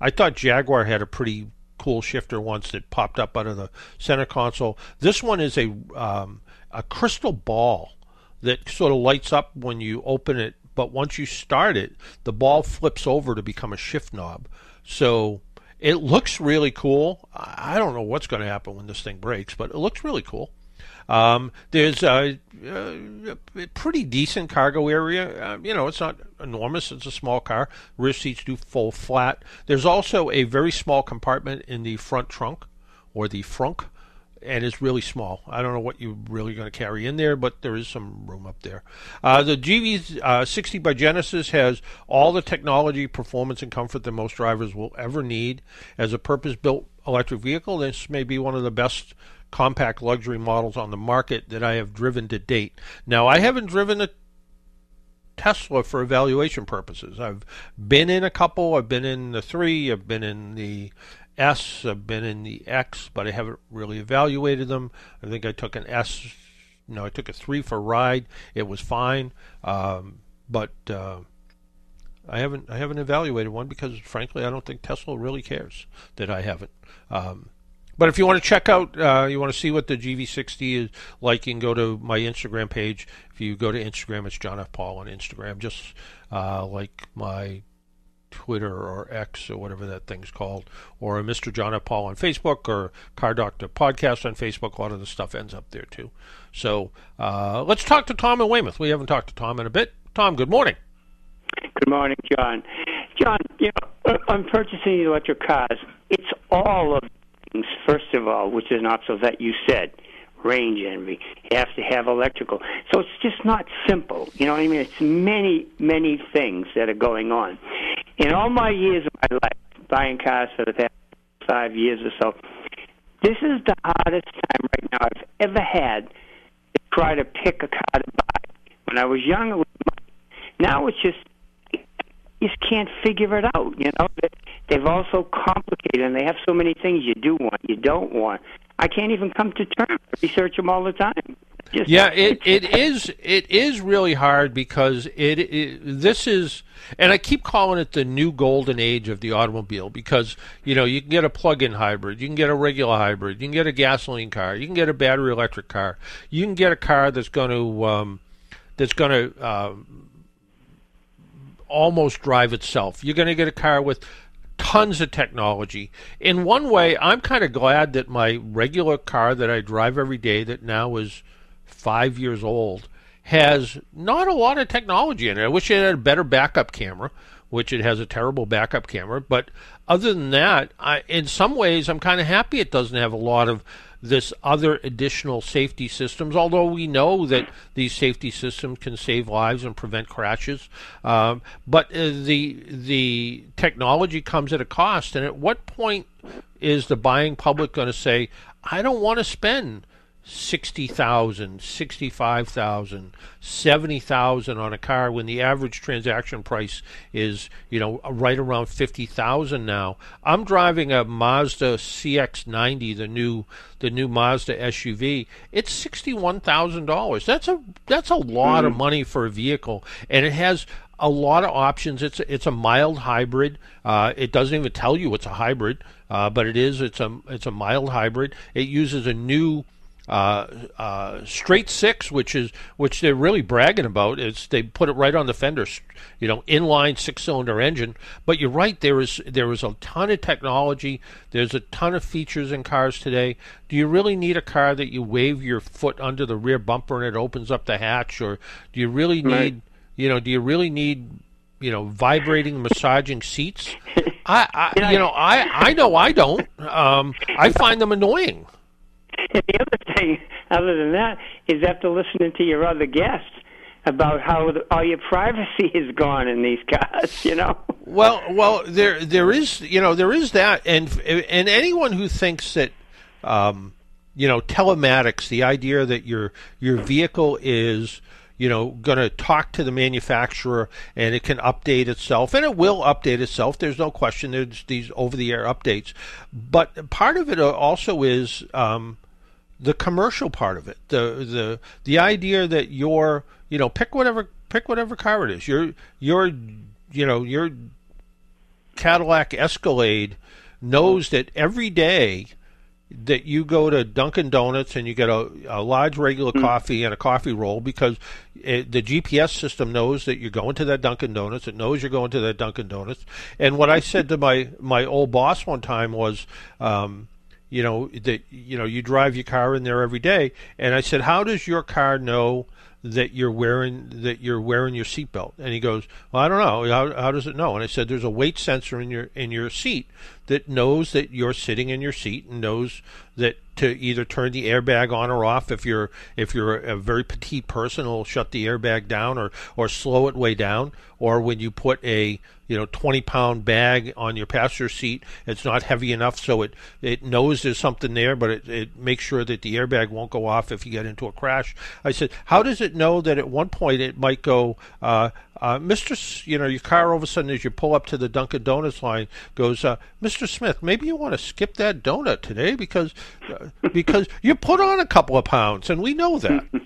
S2: I thought Jaguar had a pretty cool shifter once that popped up out of the center console. This one is a um, a crystal ball that sort of lights up when you open it, but once you start it, the ball flips over to become a shift knob. So it looks really cool. I don't know what's going to happen when this thing breaks, but it looks really cool. Um, there's a, a, pretty decent cargo area. Uh, you know, it's not enormous. It's a small car. Rear seats do fold flat. There's also a very small compartment in the front trunk, or the frunk, and it's really small. I don't know what you're really going to carry in there, but there is some room up there. Uh, the GV60 uh, by Genesis has all the technology, performance, and comfort that most drivers will ever need. As a purpose-built electric vehicle, this may be one of the best compact luxury models on the market that I have driven to date. Now, I haven't driven a Tesla for evaluation purposes. I've been in a couple. I've been in the three. I've been in the S. I've been in the X, but I haven't really evaluated them. I think I took an S. No, I took a three for ride. It was fine, um, but uh, I haven't I haven't evaluated one because frankly I don't think Tesla really cares that I haven't. Um, but if you want to check out, uh, you want to see what the GV60 is like, you can go to my Instagram page. If you go to Instagram, it's John F. Paul on Instagram, just uh, like my Twitter or X or whatever that thing's called, or Mr. John F. Paul on Facebook or Car Doctor Podcast on Facebook. A lot of the stuff ends up there too. So uh, let's talk to Tom in Weymouth. We haven't talked to Tom in a bit. Tom, good morning.
S11: Good morning, John. John, you know, I'm purchasing electric cars. It's all of things, first of all, which is not so that you said range envy. You have to have electrical. So it's just not simple. You know what I mean? It's many, many things that are going on. In all my years of my life, buying cars for the past five years or so, this is the hardest time right now I've ever had to try to pick a car to buy. When I was young, it was money. Now it's just you just can't figure it out. You know, they've all so complicated, and they have so many things you do want, you don't want. I can't even come to terms. Research them all the time. Just,
S2: yeah, it, it is it is really hard because it, it this is and I keep calling it the new golden age of the automobile because you know you can get a plug-in hybrid, you can get a regular hybrid, you can get a gasoline car, you can get a battery electric car, you can get a car that's going to um, that's going to uh, almost drive itself. You're going to get a car with tons of technology. In one way, I'm kind of glad that my regular car that I drive every day, that now is five years old, has not a lot of technology in it. I wish it had a better backup camera, which it has a terrible backup camera. But other than that, I, in some ways, I'm kind of happy it doesn't have a lot of this other additional safety systems, although we know that these safety systems can save lives and prevent crashes. Um, but uh, the the technology comes at a cost, and at what point is the buying public going to say, "I don't want to spend"? 60,000, 65,000, 70,000 on a car when the average transaction price is, you know, right around 50,000 now. I'm driving a Mazda CX-90, the new the new Mazda SUV. It's $61,000. That's a that's a lot of money for a vehicle and it has a lot of options. It's it's a mild hybrid. Uh, it doesn't even tell you it's a hybrid, uh, but it is. It's a it's a mild hybrid. It uses a new uh, uh, straight six, which is which they're really bragging about. Is they put it right on the fender, you know, inline six cylinder engine. But you're right, there is there is a ton of technology. There's a ton of features in cars today. Do you really need a car that you wave your foot under the rear bumper and it opens up the hatch, or do you really need
S11: Right.
S2: you know do you really need you know vibrating massaging seats? I, I you know I I know I don't. Um, I find them annoying.
S11: And the other thing, other than that, is after listening to your other guests about how the, all your privacy is gone in these cars, you know.
S2: Well, well, there there is you know there is that, and and anyone who thinks that, um, you know, telematics, the idea that your your vehicle is you know going to talk to the manufacturer and it can update itself and it will update itself there's no question there's these over the air updates but part of it also is um, the commercial part of it the the the idea that you're you know pick whatever pick whatever car it is your your you know your Cadillac Escalade knows that every day that you go to Dunkin' Donuts and you get a, a large regular coffee and a coffee roll because it, the GPS system knows that you're going to that Dunkin' Donuts. It knows you're going to that Dunkin' Donuts. And what I said to my my old boss one time was. Um, you know that you know you drive your car in there every day. And i said how does your car know that you're wearing that you're wearing your seatbelt? And he goes well i don't know. How, how does it know? And i said there's a weight sensor in your in your seat that knows that you're sitting in your seat and knows that to either turn the airbag on or off. If you're if you're a very petite person it'll shut the airbag down or or slow it way down. Or when you put a you know 20 pound bag on your passenger seat it's not heavy enough so it it knows there's something there but it, it makes sure that the airbag won't go off if you get into a crash. I said how does it know that at one point it might go uh, uh, Mr. S- you know, your car all of a sudden as you pull up to the Dunkin' Donuts line goes, uh, Mr. Smith, maybe you want to skip that donut today because uh, because you put on a couple of pounds, and we know that.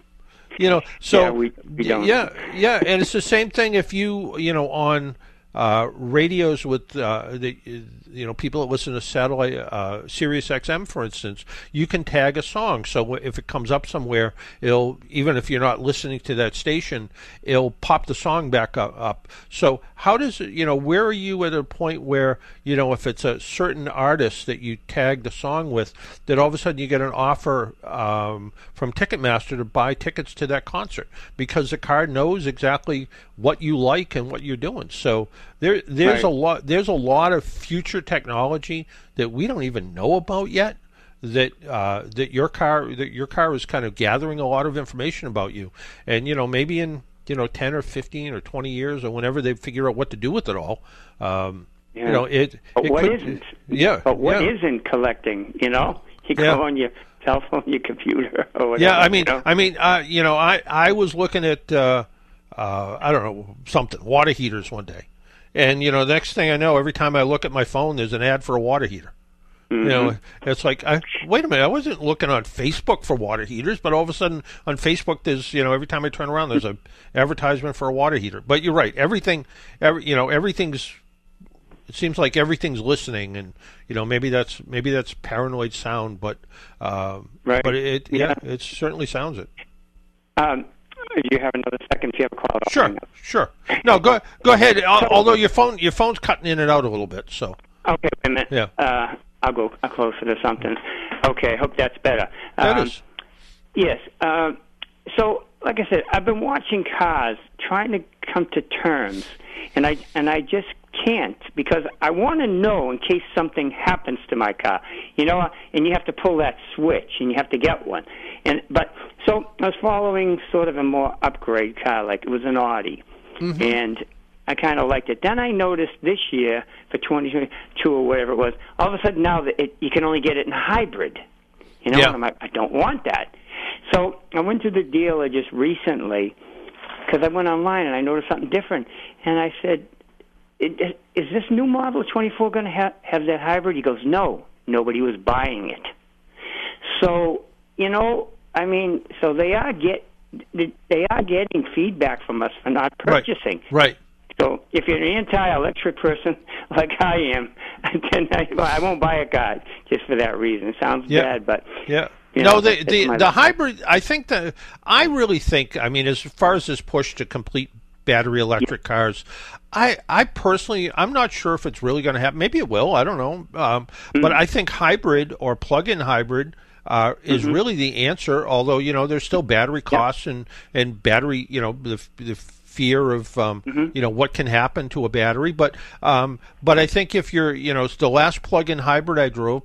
S2: You know, so
S11: Yeah, we- we
S2: yeah, yeah, and it's the same thing if you you know on uh, radios with uh, the you know people that listen to satellite uh, Sirius XM, for instance, you can tag a song. So if it comes up somewhere, it'll even if you're not listening to that station, it'll pop the song back up. So how does it? You know, where are you at a point where you know if it's a certain artist that you tag the song with, that all of a sudden you get an offer um, from Ticketmaster to buy tickets to that concert because the car knows exactly what you like and what you're doing. So there there's
S11: Right.
S2: a lot there's a lot of future technology that we don't even know about yet that uh, that your car that your car is kind of gathering a lot of information about you and you know maybe in you know 10 or 15 or 20 years or whenever they figure out what to do with it all um,
S11: Yeah.
S2: you know it
S11: But
S2: it
S11: what
S2: could-
S11: not
S2: yeah
S11: But what
S2: yeah.
S11: not collecting? You know, you
S2: Yeah.
S11: go on your cell phone, your computer, or whatever.
S2: Yeah, I mean,
S11: you know?
S2: I mean, uh, you know, I I was looking at uh, uh, I don't know something water heaters one day, and you know, the next thing I know, every time I look at my phone, there's an ad for a water heater. You know, it's like, I, wait a minute, I wasn't looking on Facebook for water heaters, but all of a sudden on Facebook, there's, you know, every time I turn around, there's a advertisement for a water heater. But you're right, everything, every, you know, everything's. It seems like everything's listening, and you know, maybe that's maybe that's paranoid sound, but uh,
S11: Right.
S2: but it, yeah,
S11: Yeah.
S2: it certainly sounds it.
S11: Um, you have another second if you have a call.
S2: Sure, sure. No, go go ahead. Al- Although your phone your phone's cutting in and out a little bit, so
S11: Okay, wait a minute.
S2: Yeah.
S11: Uh, I'll go uh, closer to something. Okay, I hope that's better.
S2: that
S11: Um,
S2: is.
S11: Yes. Um, so, like I said, I've been watching cars, trying to come to terms, and I and I just can't because I want to know in case something happens to my car. You know, and you have to pull that switch, and you have to get one. And but so I was following sort of a more upgrade car, like it was an Audi, mm-hmm. and I kind of liked it. Then I noticed this year for 2022 or whatever it was, all of a sudden now that it, you can only get it in hybrid. You know,
S2: Yeah.
S11: and I'm like, I don't want that. So I went to the dealer just recently because I went online and I noticed something different, and I said, "I- i- "Is this new model 24 going to ha- have that hybrid?" He goes, "No, nobody was buying it." So you know, I mean, so they are get they are getting feedback from us for not purchasing.
S2: Right.
S11: So if you're an anti-electric person like I am, then I, I won't buy a car just for that reason. It sounds
S2: Yeah.
S11: bad, but
S2: Yeah.
S11: you
S2: no, the the, the hybrid. I think that I really think. I mean, as far as this push to complete battery electric cars, I I personally I'm not sure if it's really going to happen. Maybe it will. I don't know. Um,
S11: Mm-hmm.
S2: But I think hybrid or plug-in hybrid. Uh, is
S11: Mm-hmm.
S2: really the answer. Although you know there's still battery costs and and battery you know the the fear of um,
S11: Mm-hmm.
S2: you know what can happen to a battery. But um, but I think if you're you know the last plug-in hybrid I drove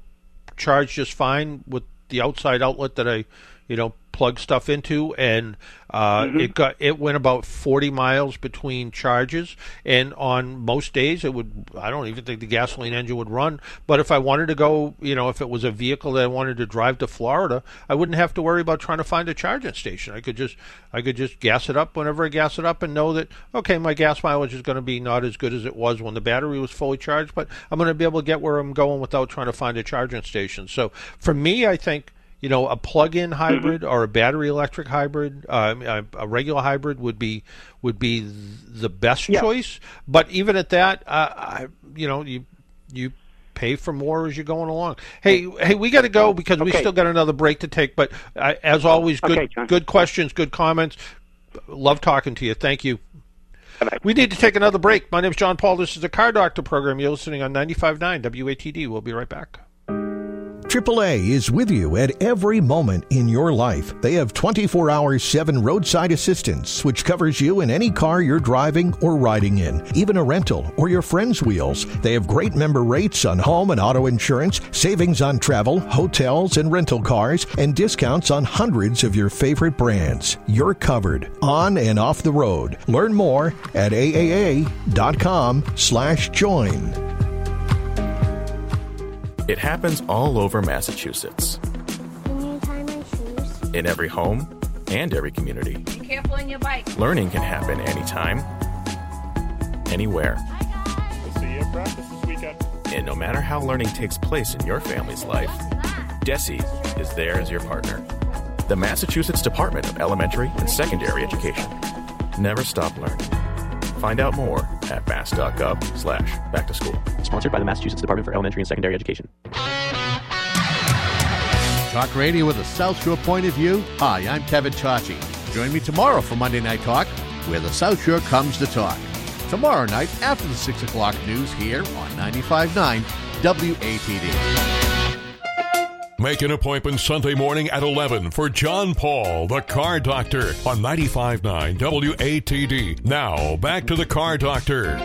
S2: charged just fine with the outside outlet that I, you know, plug stuff into, and uh, it got it went about forty miles between charges, and on most days it would. I don't even think the gasoline engine would run. But if I wanted to go, you know, if it was a vehicle that I wanted to drive to Florida, I wouldn't have to worry about trying to find a charging station. I could just I could just gas it up whenever I gas it up and know that okay, my gas mileage is going to be not as good as it was when the battery was fully charged, but I'm going to be able to get where I'm going without trying to find a charging station. So for me, I think you know a plug-in hybrid or a battery electric hybrid, uh, a, a regular hybrid would be would be the best choice. But even at that, uh, I you know you you pay for more as you're going along. Hey, hey, we got to go because we still got another break to take. But uh, as always, good
S11: Okay,
S2: good questions, good comments. Love talking to you. Thank you. We need to take another break. My name is John Paul. This is the Car Doctor program. You're listening on 95.9 WATD. We'll be right back.
S4: AAA is with you at every moment in your life. They have 24 hour 7 roadside assistance, which covers you in any car you're driving or riding in, even a rental or your friend's wheels. They have great member rates on home and auto insurance, savings on travel, hotels, and rental cars, and discounts on hundreds of your favorite brands. You're covered on and off the road. Learn more at aaa.com slash join.
S12: It happens all over Massachusetts. In every home and every community.
S13: Be careful on your bike.
S12: Learning can happen anytime, anywhere.
S9: We'll See you at practice this weekend.
S12: And no matter how learning takes place in your family's life, DESE is there as your partner. The Massachusetts Department of Elementary and Secondary Education. Never stop learning. Find out more at mass.gov slash back to school.
S8: Sponsored by the Massachusetts Department for Elementary and Secondary Education.
S14: Talk radio with a South Shore point of view. Hi, I'm Kevin Tachi. Join me tomorrow for Monday Night Talk, where the South Shore comes to talk. Tomorrow night after the 6 o'clock news here on 95.9 WATD.
S1: Make an appointment Sunday morning at 11 for John Paul, the Car Doctor, on 95.9 WATD. Now, back to the Car Doctor.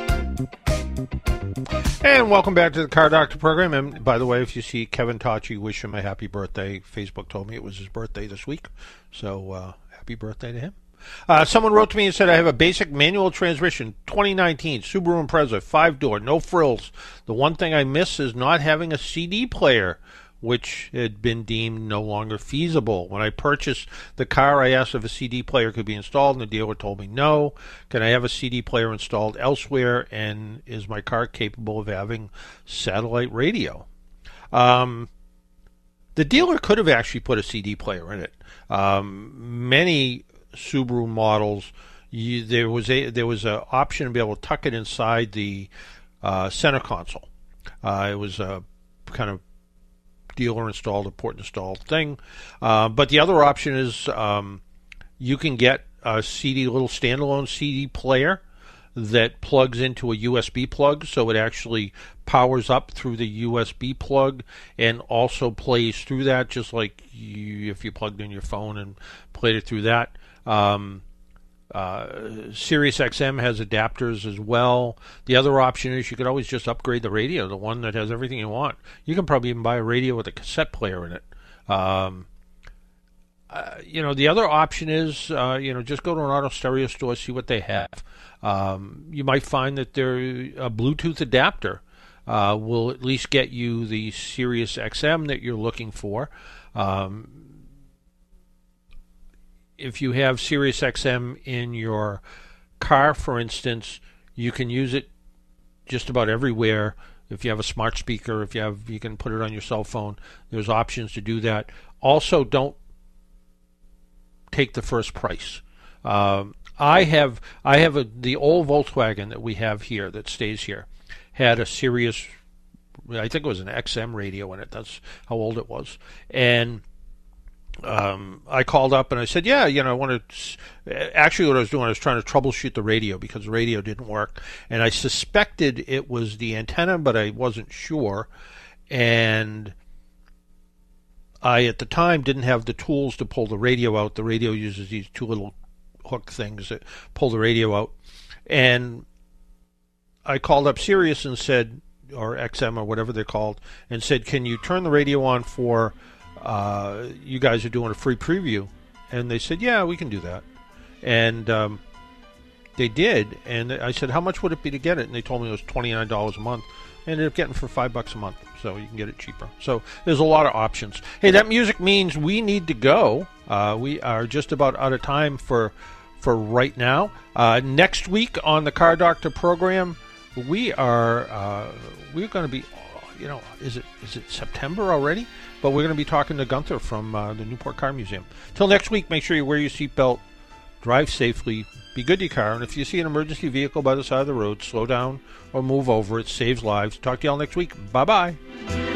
S2: And welcome back to the Car Doctor program. And by the way, if you see Kevin Tachi, wish him a happy birthday. Facebook told me it was his birthday this week. So uh, happy birthday to him. Uh, someone wrote to me and said, I have a basic manual transmission, 2019 Subaru Impreza, five door, no frills. The one thing I miss is not having a CD player, which had been deemed no longer feasible. When I purchased the car, I asked if a CD player could be installed, and the dealer told me no. Can I have a CD player installed elsewhere? And is my car capable of having satellite radio? Um, the dealer could have actually put a CD player in it. Um, many Subaru models, you, there was a there was an option to be able to tuck it inside the uh, center console. Uh, it was a kind of dealer installed, a port installed thing. Uh, but the other option is um, you can get a CD, little standalone CD player that plugs into a USB plug, so it actually powers up through the USB plug and also plays through that, just like you, if you plugged in your phone and played it through that. Um, uh, Sirius XM has adapters as well. The other option is you could always just upgrade the radio, the one that has everything you want. You can probably even buy a radio with a cassette player in it. Um, uh, you know, the other option is, uh, you know, just go to an auto stereo store, see what they have. Um, you might find that there a Bluetooth adapter uh, will at least get you the Sirius XM that you're looking for. Um, if you have Sirius XM in your car, for instance, you can use it just about everywhere. If you have a smart speaker, if you have, you can put it on your cell phone. There's options to do that. Also, don't take the first price. Um, I have I have a, the old Volkswagen that we have here that stays here had a Sirius I think it was an XM radio in it. That's how old it was. And um, I called up and I said, "Yeah, you know, I wanted." Actually, what I was doing, I was trying to troubleshoot the radio because the radio didn't work, and I suspected it was the antenna, but I wasn't sure. And I, at the time, didn't have the tools to pull the radio out. The radio uses these two little hook things that pull the radio out, and I called up Sirius and said, or XM or whatever they're called, and said, "Can you turn the radio on for?" Uh, you guys are doing a free preview, and they said, "Yeah, we can do that," and um, they did. And I said, "How much would it be to get it?" And they told me it was twenty nine dollars a month. I ended up getting for five bucks a month, so you can get it cheaper. So there's a lot of options. Hey, that music means we need to go. Uh, we are just about out of time for for right now. Uh, next week on the Car Doctor program, we are uh, we're going to be, you know, is it is it September already? But we're going to be talking to Gunther from uh, the Newport Car Museum. Till next week, make sure you wear your seatbelt, drive safely, be good to your car, and if you see an emergency vehicle by the side of the road, slow down or move over. It saves lives. Talk to y'all next week. Bye bye.